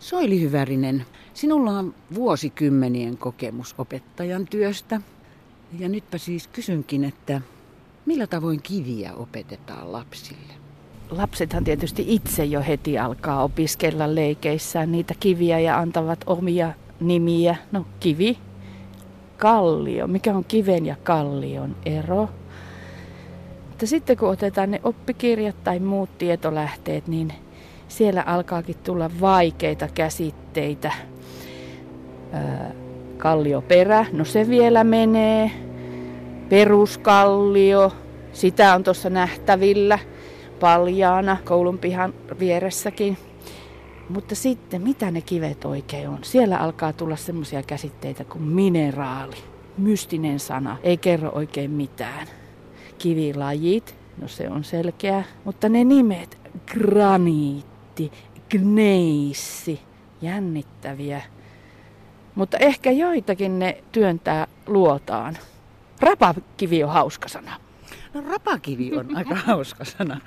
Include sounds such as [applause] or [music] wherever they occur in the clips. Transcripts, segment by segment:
Soili Hyvärinen, sinulla on vuosikymmenien kokemus opettajan työstä. Ja nytpä siis kysynkin, että millä tavoin kiviä opetetaan lapsille? Lapsethan tietysti itse jo heti alkaa opiskella leikeissään niitä kiviä ja antavat omia nimiä. No kivi, kallio. Mikä on kiven ja kallion ero? Mutta sitten kun otetaan ne oppikirjat tai muut tietolähteet, niin siellä alkaakin tulla vaikeita käsitteitä. kallioperä, no se vielä menee. Peruskallio, sitä on tuossa nähtävillä paljaana koulun pihan vieressäkin. Mutta sitten, mitä ne kivet oikein on? Siellä alkaa tulla semmoisia käsitteitä kuin mineraali. Mystinen sana, ei kerro oikein mitään. Kivilajit, no se on selkeä. Mutta ne nimet, graniitti, gneissi, jännittäviä. Mutta ehkä joitakin ne työntää luotaan. Rapakivi on hauska sana. No rapakivi on aika [laughs] hauska sana.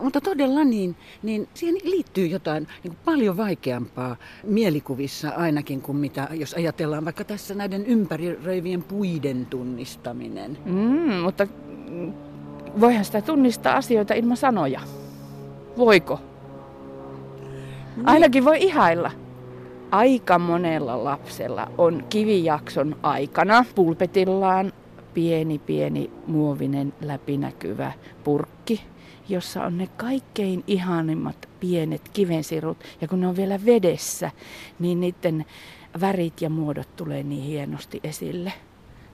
Mutta todella niin, niin siihen liittyy jotain niin paljon vaikeampaa mielikuvissa ainakin kuin mitä, jos ajatellaan vaikka tässä näiden ympäröivien puiden tunnistaminen. Mm, mutta voihan sitä tunnistaa asioita ilman sanoja. Voiko? Niin. Ainakin voi ihailla. Aika monella lapsella on kivijakson aikana pulpetillaan pieni pieni muovinen läpinäkyvä purkki, jossa on ne kaikkein ihanimmat pienet kivensirut. Ja kun ne on vielä vedessä, niin niiden värit ja muodot tulee niin hienosti esille.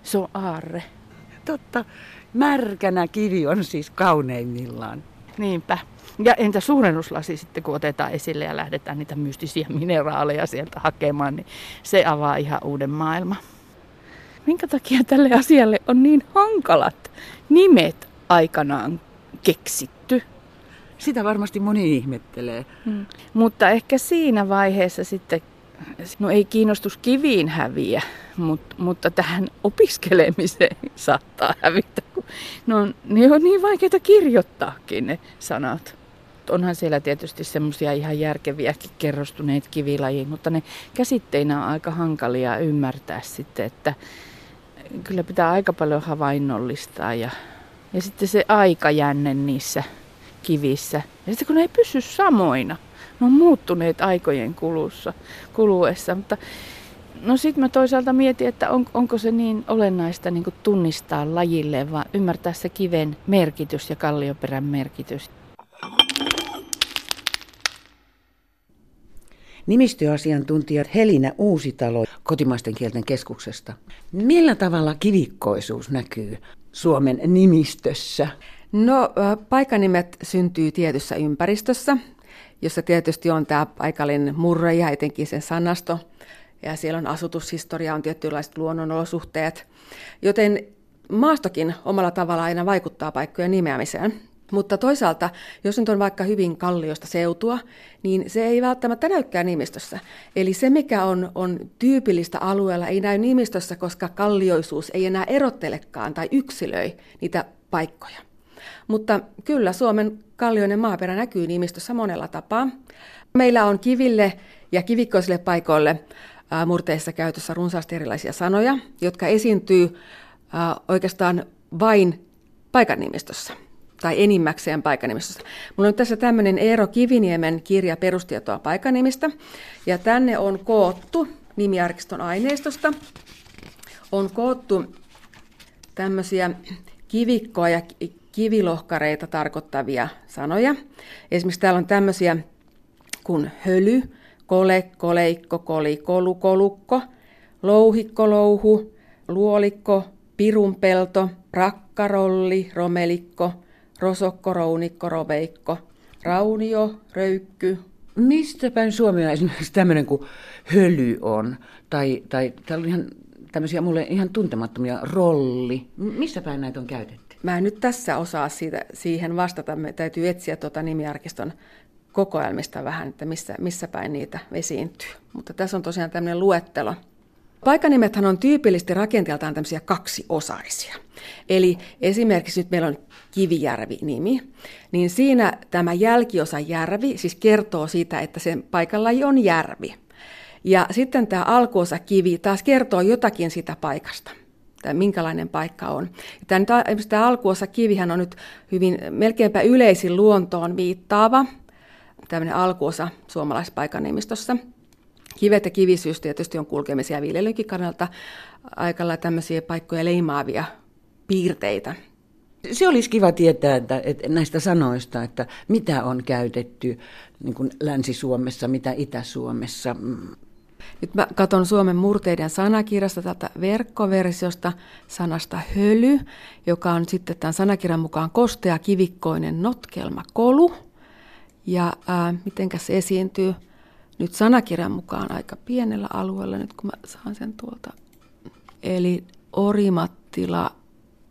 Se on aarre. Totta. Märkänä kivi on siis kauneimmillaan. Niinpä. Ja entä suurennuslasi sitten, kun otetaan esille ja lähdetään niitä mystisiä mineraaleja sieltä hakemaan, niin se avaa ihan uuden maailman minkä takia tälle asialle on niin hankalat nimet aikanaan keksitty. Sitä varmasti moni ihmettelee. Hmm. Mutta ehkä siinä vaiheessa sitten, no ei kiinnostus kiviin häviä, mutta, mutta tähän opiskelemiseen saattaa hävitä, kun ne on, ne on niin vaikeita kirjoittaakin ne sanat. Onhan siellä tietysti semmoisia ihan järkeviäkin kerrostuneet kivilajiin, mutta ne käsitteinä on aika hankalia ymmärtää sitten, että kyllä pitää aika paljon havainnollistaa ja, ja sitten se aikajänne niissä kivissä. Ja sitten kun ne ei pysy samoina, ne on muuttuneet aikojen kulussa, kuluessa, mutta No sitten mä toisaalta mietin, että on, onko se niin olennaista niin tunnistaa lajille, vaan ymmärtää se kiven merkitys ja kallioperän merkitys. Nimistöasiantuntija Helinä Uusitalo kotimaisten kielten keskuksesta. Millä tavalla kivikkoisuus näkyy Suomen nimistössä? No, paikanimet syntyy tietyssä ympäristössä, jossa tietysti on tämä paikallinen murre ja etenkin sen sanasto. Ja siellä on asutushistoria, on tietynlaiset luonnonolosuhteet. Joten maastokin omalla tavalla aina vaikuttaa paikkojen nimeämiseen. Mutta toisaalta, jos nyt on vaikka hyvin kalliosta seutua, niin se ei välttämättä näykään nimistössä. Eli se, mikä on, on tyypillistä alueella, ei näy nimistössä, koska kallioisuus ei enää erottelekaan tai yksilöi niitä paikkoja. Mutta kyllä Suomen kallioinen maaperä näkyy nimistössä monella tapaa. Meillä on kiville ja kivikkoisille paikoille murteissa käytössä runsaasti erilaisia sanoja, jotka esiintyy oikeastaan vain paikan nimistössä tai enimmäkseen paikanimistosta. Mulla on tässä tämmöinen Eero Kiviniemen kirja perustietoa paikanimistä, ja tänne on koottu nimiarkiston aineistosta, on koottu tämmöisiä kivikkoa ja kivilohkareita tarkoittavia sanoja. Esimerkiksi täällä on tämmöisiä kuin höly, kole, koleikko, koli, kolu, kolukko, louhikko, louhu, luolikko, pirunpelto, rakkarolli, romelikko, rosokko, rounikko, roveikko, raunio, röykky. Mistä päin Suomea esimerkiksi tämmöinen kuin höly on? Tai, tai täällä on ihan tämmöisiä mulle ihan tuntemattomia rolli. Missä päin näitä on käytetty? Mä en nyt tässä osaa siitä, siihen vastata. Me täytyy etsiä tuota nimiarkiston kokoelmista vähän, että missä, missä päin niitä esiintyy. Mutta tässä on tosiaan tämmöinen luettelo. Paikanimethän on tyypillisesti rakenteeltaan tämmöisiä kaksiosaisia. Eli esimerkiksi nyt meillä on Kivijärvi-nimi, niin siinä tämä jälkiosa järvi siis kertoo siitä, että sen paikalla on järvi. Ja sitten tämä alkuosa kivi taas kertoo jotakin sitä paikasta tai minkälainen paikka on. Tämä, tämä alkuosa kivihän on nyt hyvin melkeinpä yleisin luontoon viittaava, tämmöinen alkuosa suomalaispaikan nimistossa. Kivet ja kivisyys tietysti on kulkemisia viljelynkin kannalta aikalla tämmöisiä paikkoja leimaavia piirteitä. Se olisi kiva tietää että, että näistä sanoista, että mitä on käytetty niin kuin Länsi-Suomessa, mitä Itä-Suomessa. Nyt mä katson Suomen murteiden sanakirjasta tätä verkkoversiosta sanasta höly, joka on sitten tämän sanakirjan mukaan kostea kivikkoinen notkelma kolu. Ja ää, mitenkä se esiintyy nyt sanakirjan mukaan aika pienellä alueella, nyt kun mä saan sen tuolta. Eli Orimattila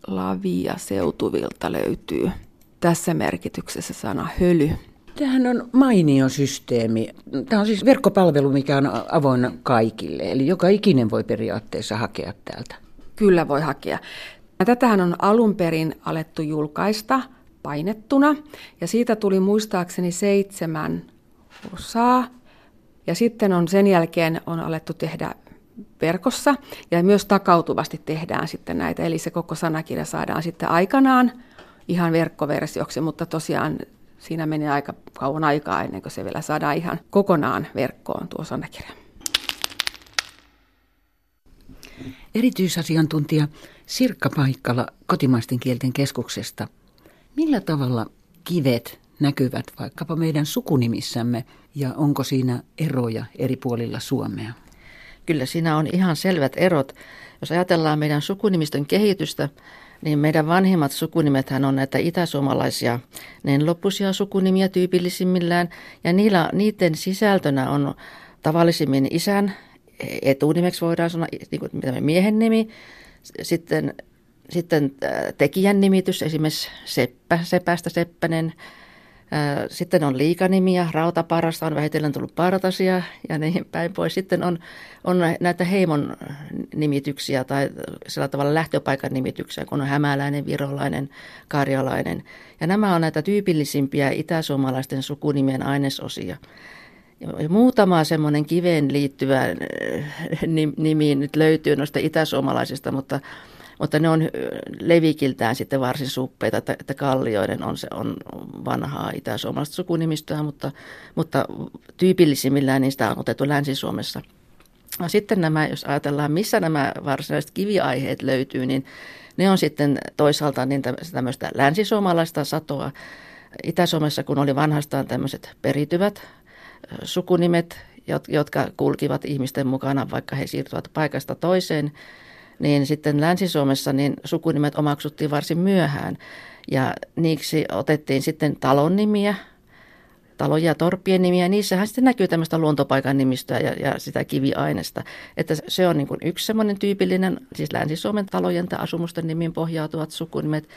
lavia seutuvilta löytyy tässä merkityksessä sana höly. Tämähän on mainio systeemi. Tämä on siis verkkopalvelu, mikä on avoin kaikille. Eli joka ikinen voi periaatteessa hakea täältä. Kyllä voi hakea. Tätähän on alun perin alettu julkaista painettuna. Ja siitä tuli muistaakseni seitsemän osaa. Ja sitten on sen jälkeen on alettu tehdä verkossa ja myös takautuvasti tehdään sitten näitä. Eli se koko sanakirja saadaan sitten aikanaan ihan verkkoversioksi, mutta tosiaan siinä menee aika kauan aikaa ennen kuin se vielä saadaan ihan kokonaan verkkoon tuo sanakirja. Erityisasiantuntija Sirkka Paikkala kotimaisten kielten keskuksesta. Millä tavalla kivet näkyvät vaikkapa meidän sukunimissämme ja onko siinä eroja eri puolilla Suomea? Kyllä siinä on ihan selvät erot. Jos ajatellaan meidän sukunimistön kehitystä, niin meidän vanhimmat sukunimethän on näitä itäsuomalaisia nenloppuisia sukunimiä tyypillisimmillään. Ja niillä, niiden sisältönä on tavallisimmin isän etunimeksi voidaan sanoa niin kuin miehen nimi, sitten, sitten tekijän nimitys, esimerkiksi Seppä, Sepästä Seppänen, sitten on liikanimiä, rautaparasta on vähitellen tullut partasia ja niin päin pois. Sitten on, on näitä heimon nimityksiä tai sillä tavalla lähtöpaikan nimityksiä, kun on hämäläinen, virolainen, karjalainen. Ja nämä on näitä tyypillisimpiä itäsuomalaisten sukunimien ainesosia. Ja muutama semmoinen kiveen liittyvä nimi nyt löytyy noista itäsuomalaisista, mutta mutta ne on levikiltään sitten varsin suppeita, että, että Kallioiden on, se on vanhaa itä-suomalaista sukunimistöä, mutta, mutta tyypillisimmillään niistä on otettu Länsi-Suomessa. No sitten nämä, jos ajatellaan, missä nämä varsinaiset kiviaiheet löytyy, niin ne on sitten toisaalta niin tämmöistä länsisuomalaista satoa. Itä-Suomessa, kun oli vanhastaan tämmöiset perityvät sukunimet, jotka kulkivat ihmisten mukana, vaikka he siirtyvät paikasta toiseen, niin sitten Länsi-Suomessa niin sukunimet omaksuttiin varsin myöhään. Ja niiksi otettiin sitten talon nimiä, taloja ja torppien nimiä. Niissähän sitten näkyy tämmöistä luontopaikan nimistöä ja, ja sitä kiviainesta. Että se on niin kuin yksi semmoinen tyypillinen, siis Länsi-Suomen talojen tai asumusten nimiin pohjautuvat sukunimet.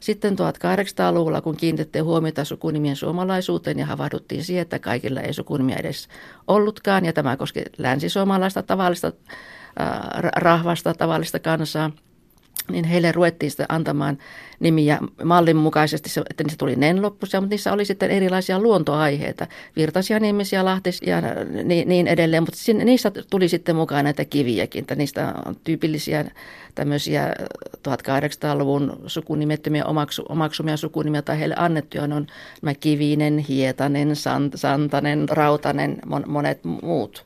Sitten 1800-luvulla, kun kiinnitettiin huomiota sukunimien suomalaisuuteen ja havahduttiin siihen, että kaikilla ei sukunimiä edes ollutkaan, ja tämä koski länsisuomalaista tavallista rahvasta, tavallista kansaa, niin heille ruvettiin sitten antamaan nimiä mallin mukaisesti, että niissä tuli nenloppuisia, mutta niissä oli sitten erilaisia luontoaiheita, virtaisia nimisiä, lahtisia ja niin, niin edelleen, mutta niissä tuli sitten mukaan näitä kiviäkin, että niistä on tyypillisiä tämmöisiä 1800-luvun sukunimettömiä omaksu, omaksumia sukunimiä tai heille annettuja on nämä Kivinen, Hietanen, Sant, Santanen, Rautanen, monet muut.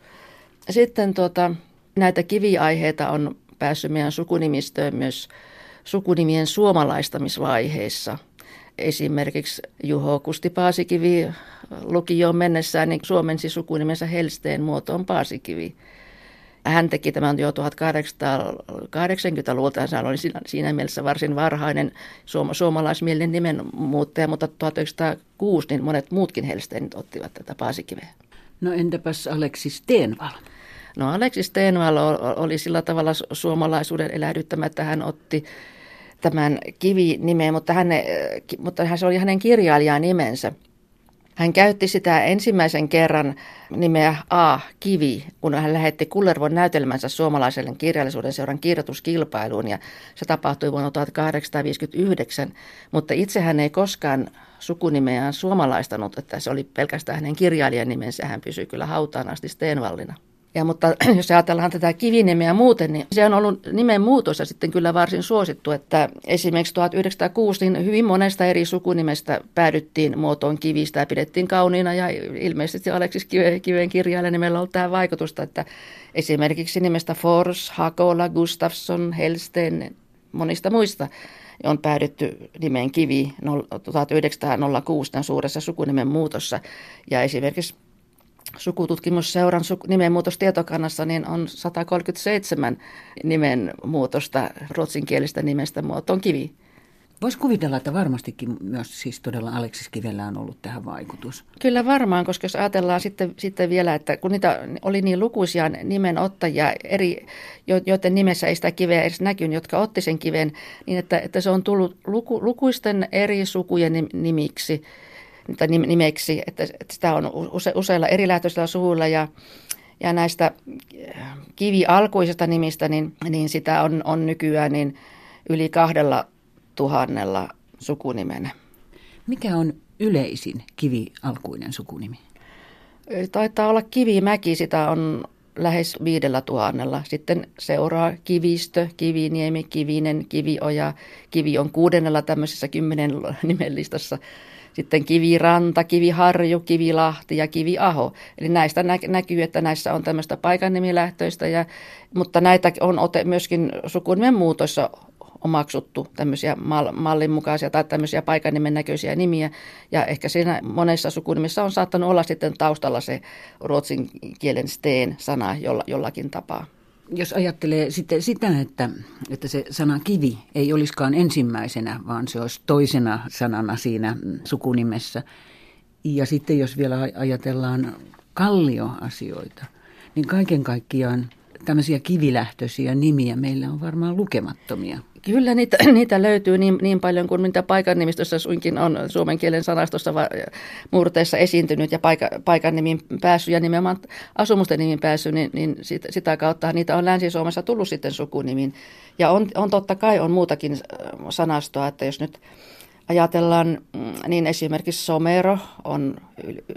Sitten tuota, Näitä kiviaiheita on päässyt meidän sukunimistöön myös sukunimien suomalaistamisvaiheessa. Esimerkiksi Juho Kusti Paasikivi lukioon mennessään niin suomensi sukunimensä Helsteen muotoon Paasikivi. Hän teki tämän jo 1880-luvulta, hän oli siinä mielessä varsin varhainen suomalaismielinen nimenmuuttaja, mutta 1906 niin monet muutkin Helsteenit ottivat tätä Paasikiveä. No entäpäs Aleksi Stenvall? No Aleksis Stenvall oli sillä tavalla suomalaisuuden elähdyttämä, että hän otti tämän kivi-nimeen, mutta, hän, mutta se oli hänen kirjailijan nimensä. Hän käytti sitä ensimmäisen kerran nimeä A. Kivi, kun hän lähetti Kullervon näytelmänsä suomalaiselle kirjallisuuden seuran kirjoituskilpailuun ja se tapahtui vuonna 1859, mutta itse hän ei koskaan sukunimeään suomalaistanut, että se oli pelkästään hänen kirjailijan nimensä, hän pysyi kyllä hautaan asti Steenvallina. Ja, mutta [clears throat] jos ajatellaan tätä kivinimeä muuten, niin se on ollut nimen muutossa sitten kyllä varsin suosittu, että esimerkiksi 1906 niin hyvin monesta eri sukunimestä päädyttiin muotoon kivistä ja pidettiin kauniina ja ilmeisesti Aleksis Kiven kirjailijan nimellä on tämä vaikutusta, että esimerkiksi nimestä Fors, Hakola, Gustafsson, Helsten, monista muista on päädytty nimeen Kivi 1906 tämän suuressa sukunimen muutossa. Ja esimerkiksi sukututkimusseuran nimenmuutostietokannassa niin on 137 nimenmuutosta ruotsinkielistä nimestä muotoon kivi. Voisi kuvitella, että varmastikin myös siis todella Aleksis Kivellä on ollut tähän vaikutus. Kyllä varmaan, koska jos ajatellaan sitten, sitten vielä, että kun niitä oli niin lukuisia nimenottajia, eri, joiden nimessä ei sitä kiveä edes näkynyt, jotka otti sen kiven, niin että, että se on tullut luku, lukuisten eri sukujen nimiksi tai nimeksi, että, että sitä on use, useilla erilähtöisillä suvuilla ja, ja näistä äh, kivialkuisista nimistä, niin, niin sitä on, on nykyään niin yli kahdella tuhannella sukunimenä. Mikä on yleisin kivialkuinen sukunimi? Taitaa olla Kivimäki, sitä on lähes viidellä tuhannella. Sitten seuraa Kivistö, Kiviniemi, Kivinen, Kivioja. Kivi on kuudennella tämmöisessä kymmenen nimelistassa sitten Kiviranta, Kiviharju, Kivilahti ja Kiviaho. Eli näistä nä- näkyy, että näissä on tämmöistä paikannimilähtöistä, ja, mutta näitä on ote myöskin sukunimen muutossa omaksuttu tämmöisiä mal- mallin mukaisia tai tämmöisiä paikannimen näköisiä nimiä. Ja ehkä siinä monessa sukunimissa on saattanut olla sitten taustalla se ruotsin kielen steen sana jolla, jollakin tapaa jos ajattelee sitten sitä, että, että se sana kivi ei olisikaan ensimmäisenä, vaan se olisi toisena sanana siinä sukunimessä. Ja sitten jos vielä ajatellaan kallioasioita, niin kaiken kaikkiaan tämmöisiä kivilähtöisiä nimiä meillä on varmaan lukemattomia. Kyllä niitä, [clears throat] niitä löytyy niin, niin paljon kuin mitä paikan nimistössä suinkin on suomen kielen sanastossa va, esiintynyt ja paika, paikan nimin päässyt ja nimenomaan asumusten nimin päässyt, niin, niin sitä, sitä kautta niitä on Länsi-Suomessa tullut sitten sukunimin. Ja on, on totta kai on muutakin äh, sanastoa, että jos nyt ajatellaan, mm, niin esimerkiksi Somero on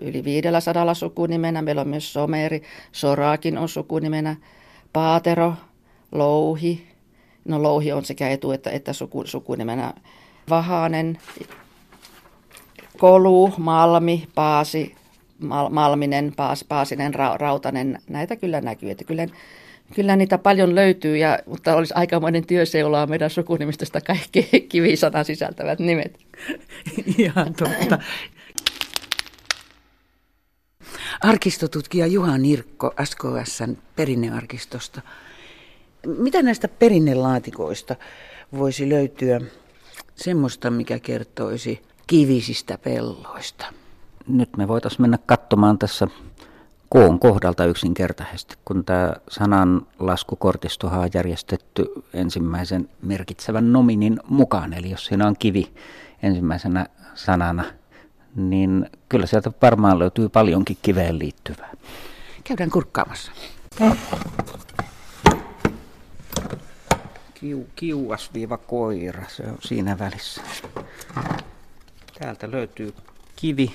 yli 500 sukunimenä, meillä on myös Someri, Soraakin on sukunimenä, Paatero, Louhi, No louhi on sekä etu- että, että suku, sukunimenä. Vahanen, Kolu, Malmi, Paasi, Mal, Malminen, Paas, Paasinen, Ra, Rautanen, näitä kyllä näkyy. Että kyllä, kyllä niitä paljon löytyy, ja, mutta olisi aikamoinen työseulaa meidän sukunimistöstä kaikki [laughs] kivisanan sisältävät nimet. [laughs] Ihan totta. Arkistotutkija Juha Nirkko SKSn perinnearkistosta. Mitä näistä perinnelaatikoista voisi löytyä semmoista, mikä kertoisi kivisistä pelloista? Nyt me voitaisiin mennä katsomaan tässä koon kohdalta yksinkertaisesti, kun tämä sanan laskukortistohan on järjestetty ensimmäisen merkitsevän nominin mukaan. Eli jos siinä on kivi ensimmäisenä sanana, niin kyllä sieltä varmaan löytyy paljonkin kiveen liittyvää. Käydään kurkkaamassa kiu, kiuas-koira, se on siinä välissä. Täältä löytyy kivi,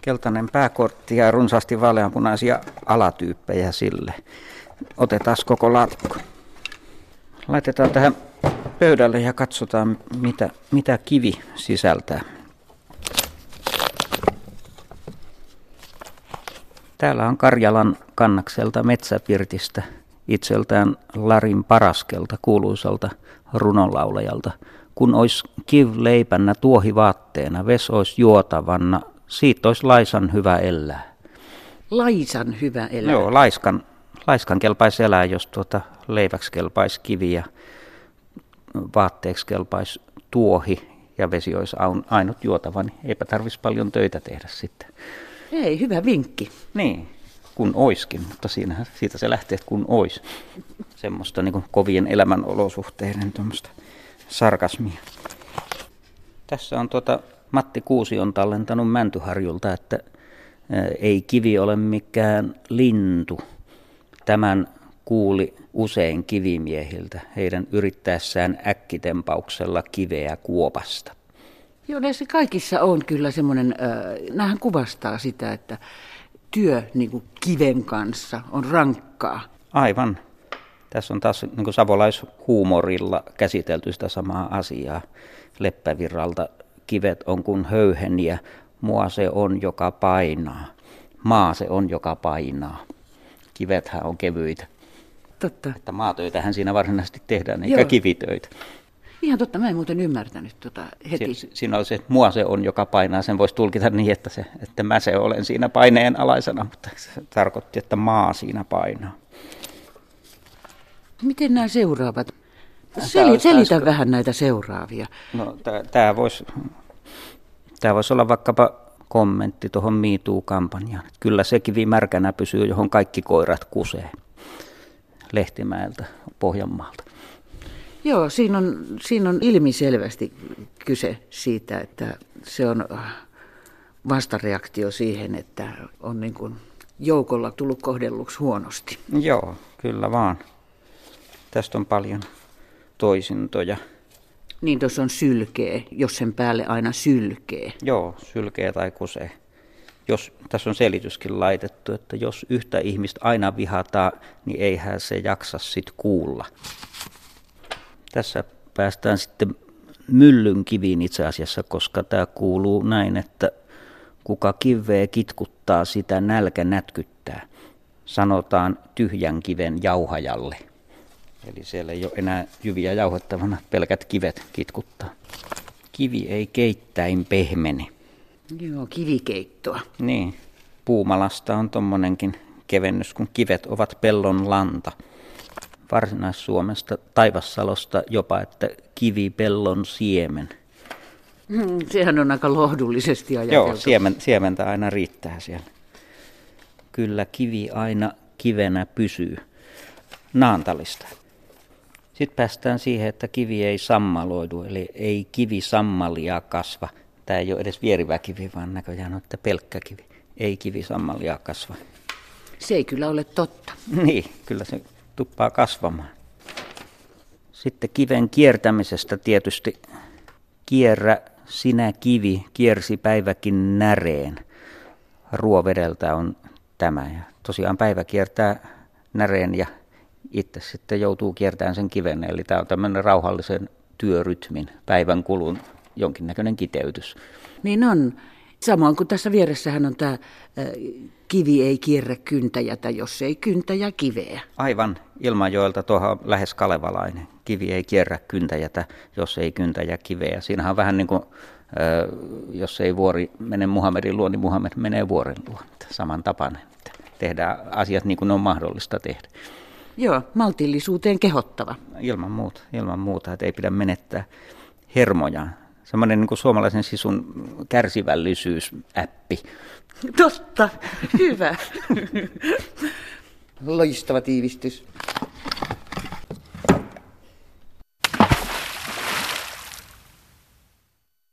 keltainen pääkortti ja runsaasti vaaleanpunaisia alatyyppejä sille. Otetaan koko laatikko. Laitetaan tähän pöydälle ja katsotaan, mitä, mitä kivi sisältää. Täällä on Karjalan kannakselta metsäpirtistä itseltään Larin Paraskelta, kuuluisalta runonlaulajalta. Kun ois kiv leipänä tuohivaatteena, ves ois juotavanna, siitä ois laisan hyvä elää. Laisan hyvä elää? Joo, laiskan, laiskan kelpaisi elää, jos tuota leiväksi kelpaisi kivi ja vaatteeksi kelpaisi tuohi ja vesi olisi ainut juotava, niin eipä tarvitsisi paljon töitä tehdä sitten. Ei, hyvä vinkki. Niin kun oiskin, mutta siinähän, siitä se lähtee, että kun ois. Semmoista niin kuin kovien elämänolosuhteiden tuommoista sarkasmia. Tässä on tuota Matti Kuusi on tallentanut Mäntyharjulta, että ei kivi ole mikään lintu. Tämän kuuli usein kivimiehiltä heidän yrittäessään äkkitempauksella kiveä kuopasta. Joo, näissä kaikissa on kyllä semmoinen, äh, nämähän kuvastaa sitä, että työ niin kuin kiven kanssa on rankkaa. Aivan. Tässä on taas niin kuin savolaishuumorilla käsitelty sitä samaa asiaa Leppävirralta. Kivet on kuin höyheniä, mua se on, joka painaa. Maa se on, joka painaa. Kivethän on kevyitä. Totta. Että maatöitähän siinä varsinaisesti tehdään, eikä Joo. kivitöitä. Ihan totta, mä en muuten ymmärtänyt tota heti. Si- siinä on se, että mua se on, joka painaa. Sen voisi tulkita niin, että, se, että mä se olen siinä paineen alaisena, mutta se tarkoitti, että maa siinä painaa. Miten nämä seuraavat? Seli, selitä taas... vähän näitä seuraavia. No, tämä voisi tämä vois olla vaikkapa kommentti tuohon MeToo-kampanjaan. Kyllä se kivi märkänä pysyy, johon kaikki koirat kusee. Lehtimäeltä, Pohjanmaalta. Joo, siinä on, siinä on ilmiselvästi kyse siitä, että se on vastareaktio siihen, että on niin kuin joukolla tullut kohdelluksi huonosti. Joo, kyllä vaan. Tästä on paljon toisintoja. Niin tuossa on sylkee, jos sen päälle aina sylkee. Joo, sylkee tai kusee. Jos, tässä on selityskin laitettu, että jos yhtä ihmistä aina vihataan, niin eihän se jaksa sit kuulla. Tässä päästään sitten myllyn kiviin itse asiassa, koska tämä kuuluu näin, että kuka kiveä kitkuttaa, sitä nälkä nätkyttää. Sanotaan tyhjän kiven jauhajalle. Eli siellä ei ole enää jyviä jauhettavana, pelkät kivet kitkuttaa. Kivi ei keittäin pehmene. Joo, kivikeittoa. Niin. Puumalasta on tommonenkin kevennys, kun kivet ovat pellon lanta. Varsinais-Suomesta, Taivassalosta jopa, että kivipellon siemen. Hmm, sehän on aika lohdullisesti ajateltu. Joo, siemen, siementä aina riittää siellä. Kyllä kivi aina kivenä pysyy. Naantalista. Sitten päästään siihen, että kivi ei sammaloidu, eli ei kivi sammalia kasva. Tämä ei ole edes vierivä kivi, vaan näköjään on, että pelkkä kivi. Ei kivi sammalia kasva. Se ei kyllä ole totta. [laughs] Niin, kyllä se tuppaa kasvamaan. Sitten kiven kiertämisestä tietysti kierrä sinä kivi, kiersi päiväkin näreen. Ruovedeltä on tämä. Ja tosiaan päivä kiertää näreen ja itse sitten joutuu kiertämään sen kiven. Eli tämä on tämmöinen rauhallisen työrytmin päivän kulun jonkinnäköinen kiteytys. Niin on. Samoin kuin tässä vieressähän on tämä kivi ei kierrä kyntäjätä, jos ei kyntäjä kiveä. Aivan. Ilmajoelta tuohon lähes kalevalainen. Kivi ei kierrä kyntäjätä, jos ei kyntäjä kiveä. Siinähän on vähän niin kuin, jos ei vuori mene Muhammedin luo, niin Muhammed menee vuoren luo. Saman tapainen. Tehdään asiat niin kuin ne on mahdollista tehdä. Joo, maltillisuuteen kehottava. Ilman muuta, ilman muuta, että ei pidä menettää hermoja. Semmoinen niin kuin suomalaisen sisun kärsivällisyysäppi. Totta, hyvä. Loistava tiivistys.